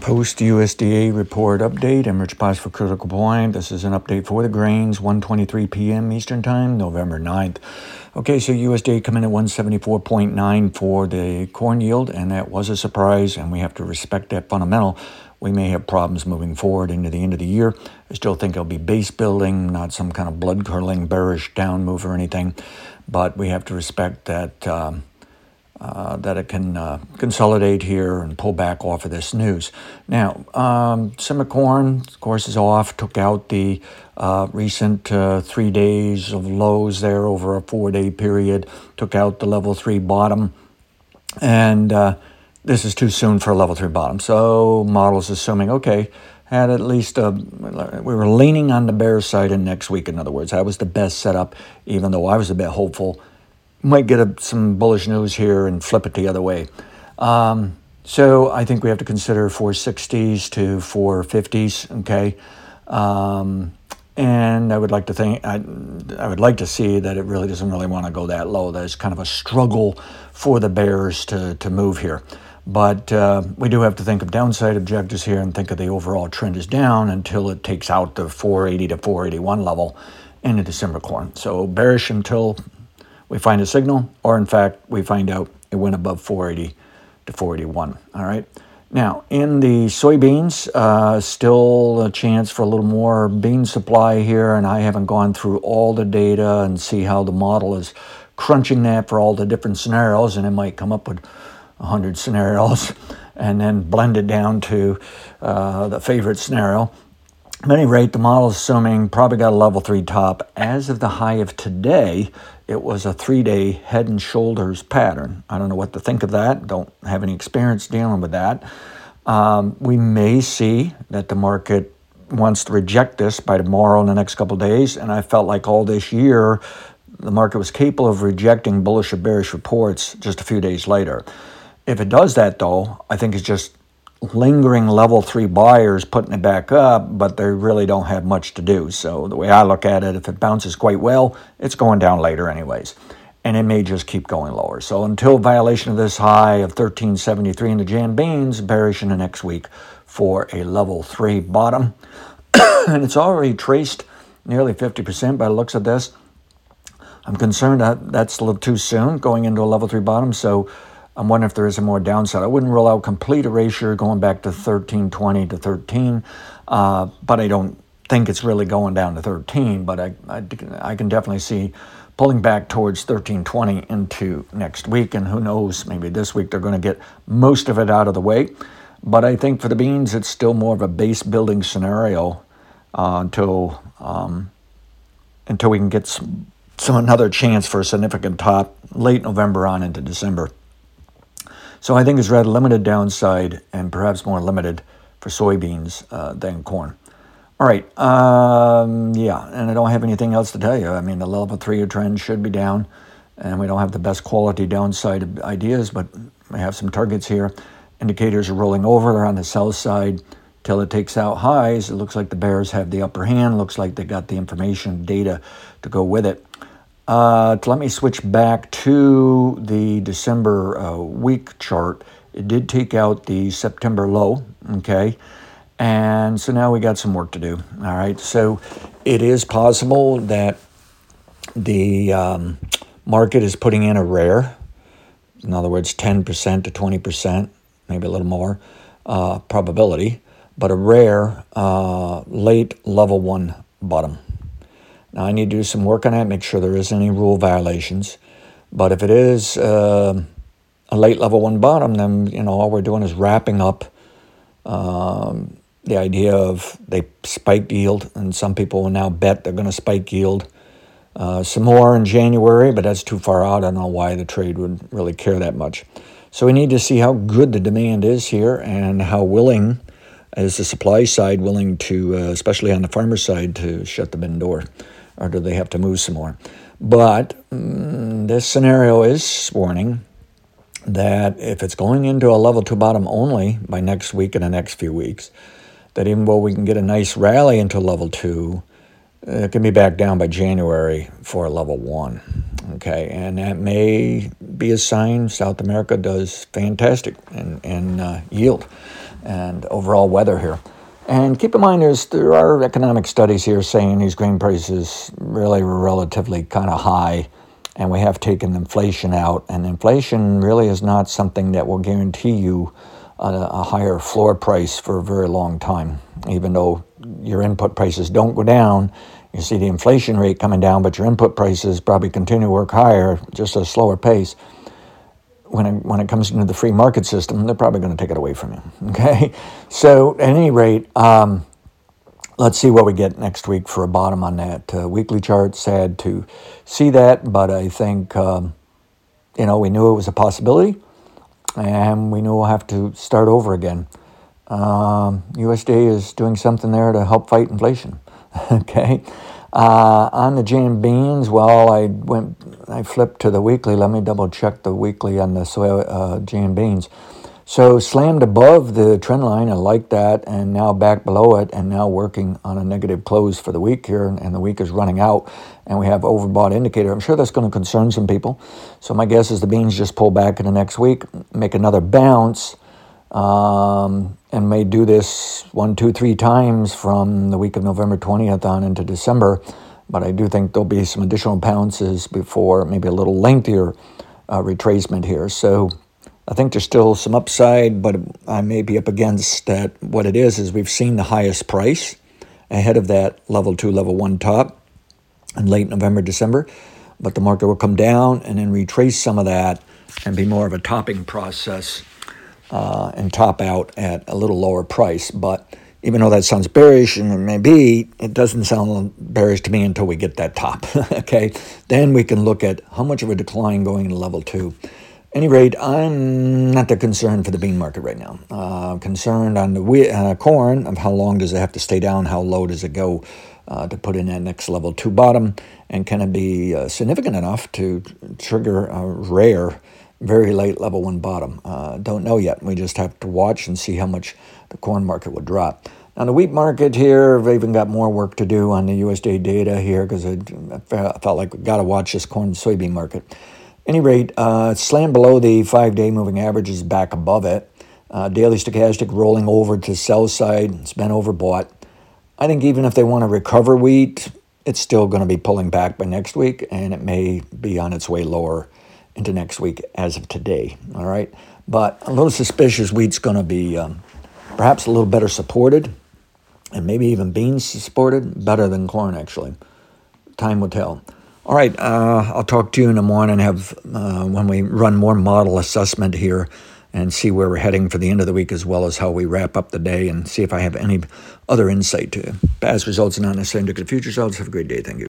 Post USDA report update. I'm Rich for Critical Point. This is an update for the grains, 1:23 p.m. Eastern Time, November 9th. Okay, so USDA come in at 174.9 for the corn yield, and that was a surprise, and we have to respect that fundamental. We may have problems moving forward into the end of the year. I still think it'll be base building, not some kind of blood curdling bearish down move or anything, but we have to respect that. Um, uh, that it can uh, consolidate here and pull back off of this news. Now, um, corn, of course, is off, took out the uh, recent uh, three days of lows there over a four day period, took out the level three bottom, and uh, this is too soon for a level three bottom. So, models assuming, okay, had at least a, we were leaning on the bear side in next week, in other words. That was the best setup, even though I was a bit hopeful might get a, some bullish news here and flip it the other way. Um, so I think we have to consider 460s to 450s. Okay, um, and I would like to think I, I would like to see that it really doesn't really want to go that low. There's kind of a struggle for the bears to to move here. But uh, we do have to think of downside objectives here and think of the overall trend is down until it takes out the 480 to 481 level in the December corn. So bearish until we find a signal, or in fact, we find out it went above 480 to 481. All right. Now, in the soybeans, uh, still a chance for a little more bean supply here, and I haven't gone through all the data and see how the model is crunching that for all the different scenarios, and it might come up with 100 scenarios and then blend it down to uh, the favorite scenario. At any rate, the model is assuming probably got a level three top. As of the high of today, it was a three day head and shoulders pattern. I don't know what to think of that. Don't have any experience dealing with that. Um, we may see that the market wants to reject this by tomorrow in the next couple days. And I felt like all this year, the market was capable of rejecting bullish or bearish reports just a few days later. If it does that, though, I think it's just lingering level three buyers putting it back up, but they really don't have much to do. So the way I look at it, if it bounces quite well, it's going down later anyways. And it may just keep going lower. So until violation of this high of 1373 in the Jan Beans, bearish in the next week for a level three bottom. and it's already traced nearly 50% by the looks of this. I'm concerned that that's a little too soon going into a level three bottom. So I'm wondering if there is a more downside. I wouldn't rule out complete erasure going back to 1320 to 13, uh, but I don't think it's really going down to 13. But I, I, I can definitely see pulling back towards 1320 into next week. And who knows, maybe this week they're going to get most of it out of the way. But I think for the beans, it's still more of a base building scenario uh, until um, until we can get some, some another chance for a significant top late November on into December. So I think it's rather limited downside and perhaps more limited for soybeans uh, than corn. All right, um, yeah, and I don't have anything else to tell you. I mean, the level three trend should be down, and we don't have the best quality downside ideas, but we have some targets here. Indicators are rolling over they're on the sell side till it takes out highs. It looks like the bears have the upper hand. Looks like they got the information, data to go with it. Uh, let me switch back to the December uh, week chart. It did take out the September low, okay? And so now we got some work to do, all right? So it is possible that the um, market is putting in a rare, in other words, 10% to 20%, maybe a little more uh, probability, but a rare uh, late level one bottom. Now, I need to do some work on that, make sure there isn't any rule violations. But if it is uh, a late level one bottom, then you know all we're doing is wrapping up um, the idea of they spiked yield, and some people will now bet they're going to spike yield uh, some more in January, but that's too far out. I don't know why the trade would really care that much. So we need to see how good the demand is here and how willing is the supply side willing to, uh, especially on the farmer side, to shut the bin door or do they have to move some more? But mm, this scenario is warning that if it's going into a level two bottom only by next week and the next few weeks, that even though we can get a nice rally into level two, it can be back down by January for level one. Okay, and that may be a sign South America does fantastic in, in uh, yield and overall weather here. And keep in mind, there's, there are economic studies here saying these grain prices really were relatively kind of high, and we have taken inflation out. And inflation really is not something that will guarantee you a, a higher floor price for a very long time, even though your input prices don't go down you see the inflation rate coming down, but your input prices probably continue to work higher, just a slower pace. When it, when it comes into the free market system, they're probably going to take it away from you. Okay, so at any rate, um, let's see what we get next week for a bottom on that uh, weekly chart. Sad to see that, but I think um, you know we knew it was a possibility, and we knew we'll have to start over again. Um, USDA is doing something there to help fight inflation. okay. Uh, on the Jan beans, well, I went, I flipped to the weekly. Let me double check the weekly on the soy uh, Jan beans. So slammed above the trend line. I like that, and now back below it, and now working on a negative close for the week here, and the week is running out, and we have overbought indicator. I'm sure that's going to concern some people. So my guess is the beans just pull back in the next week, make another bounce um, and may do this one, two, three times from the week of November 20th on into December. But I do think there'll be some additional pounces before maybe a little lengthier uh, retracement here. So I think there's still some upside, but I may be up against that. What it is, is we've seen the highest price ahead of that level two, level one top in late November, December. But the market will come down and then retrace some of that and be more of a topping process uh, and top out at a little lower price. But even though that sounds bearish, and it may be, it doesn't sound bearish to me until we get that top. okay, then we can look at how much of a decline going into level two. Any rate, I'm not that concerned for the bean market right now. Uh, concerned on the wheat, uh, corn of how long does it have to stay down, how low does it go uh, to put in that next level two bottom, and can it be uh, significant enough to trigger a rare very late level one bottom. Uh, don't know yet. We just have to watch and see how much the corn market will drop. On the wheat market here, we've even got more work to do on the USDA data here because I felt like we got to watch this corn and soybean market. Any rate, uh, slammed below the five day moving average is back above it. Uh, daily stochastic rolling over to sell side. It's been overbought. I think even if they want to recover wheat, it's still going to be pulling back by next week, and it may be on its way lower into next week as of today. All right. But a little suspicious wheat's going to be um, perhaps a little better supported and maybe even beans supported better than corn, actually. Time will tell. All right. Uh, I'll talk to you in the morning have uh, when we run more model assessment here and see where we're heading for the end of the week as well as how we wrap up the day and see if I have any other insight to past results and not necessarily indicative future results. Have a great day. Thank you.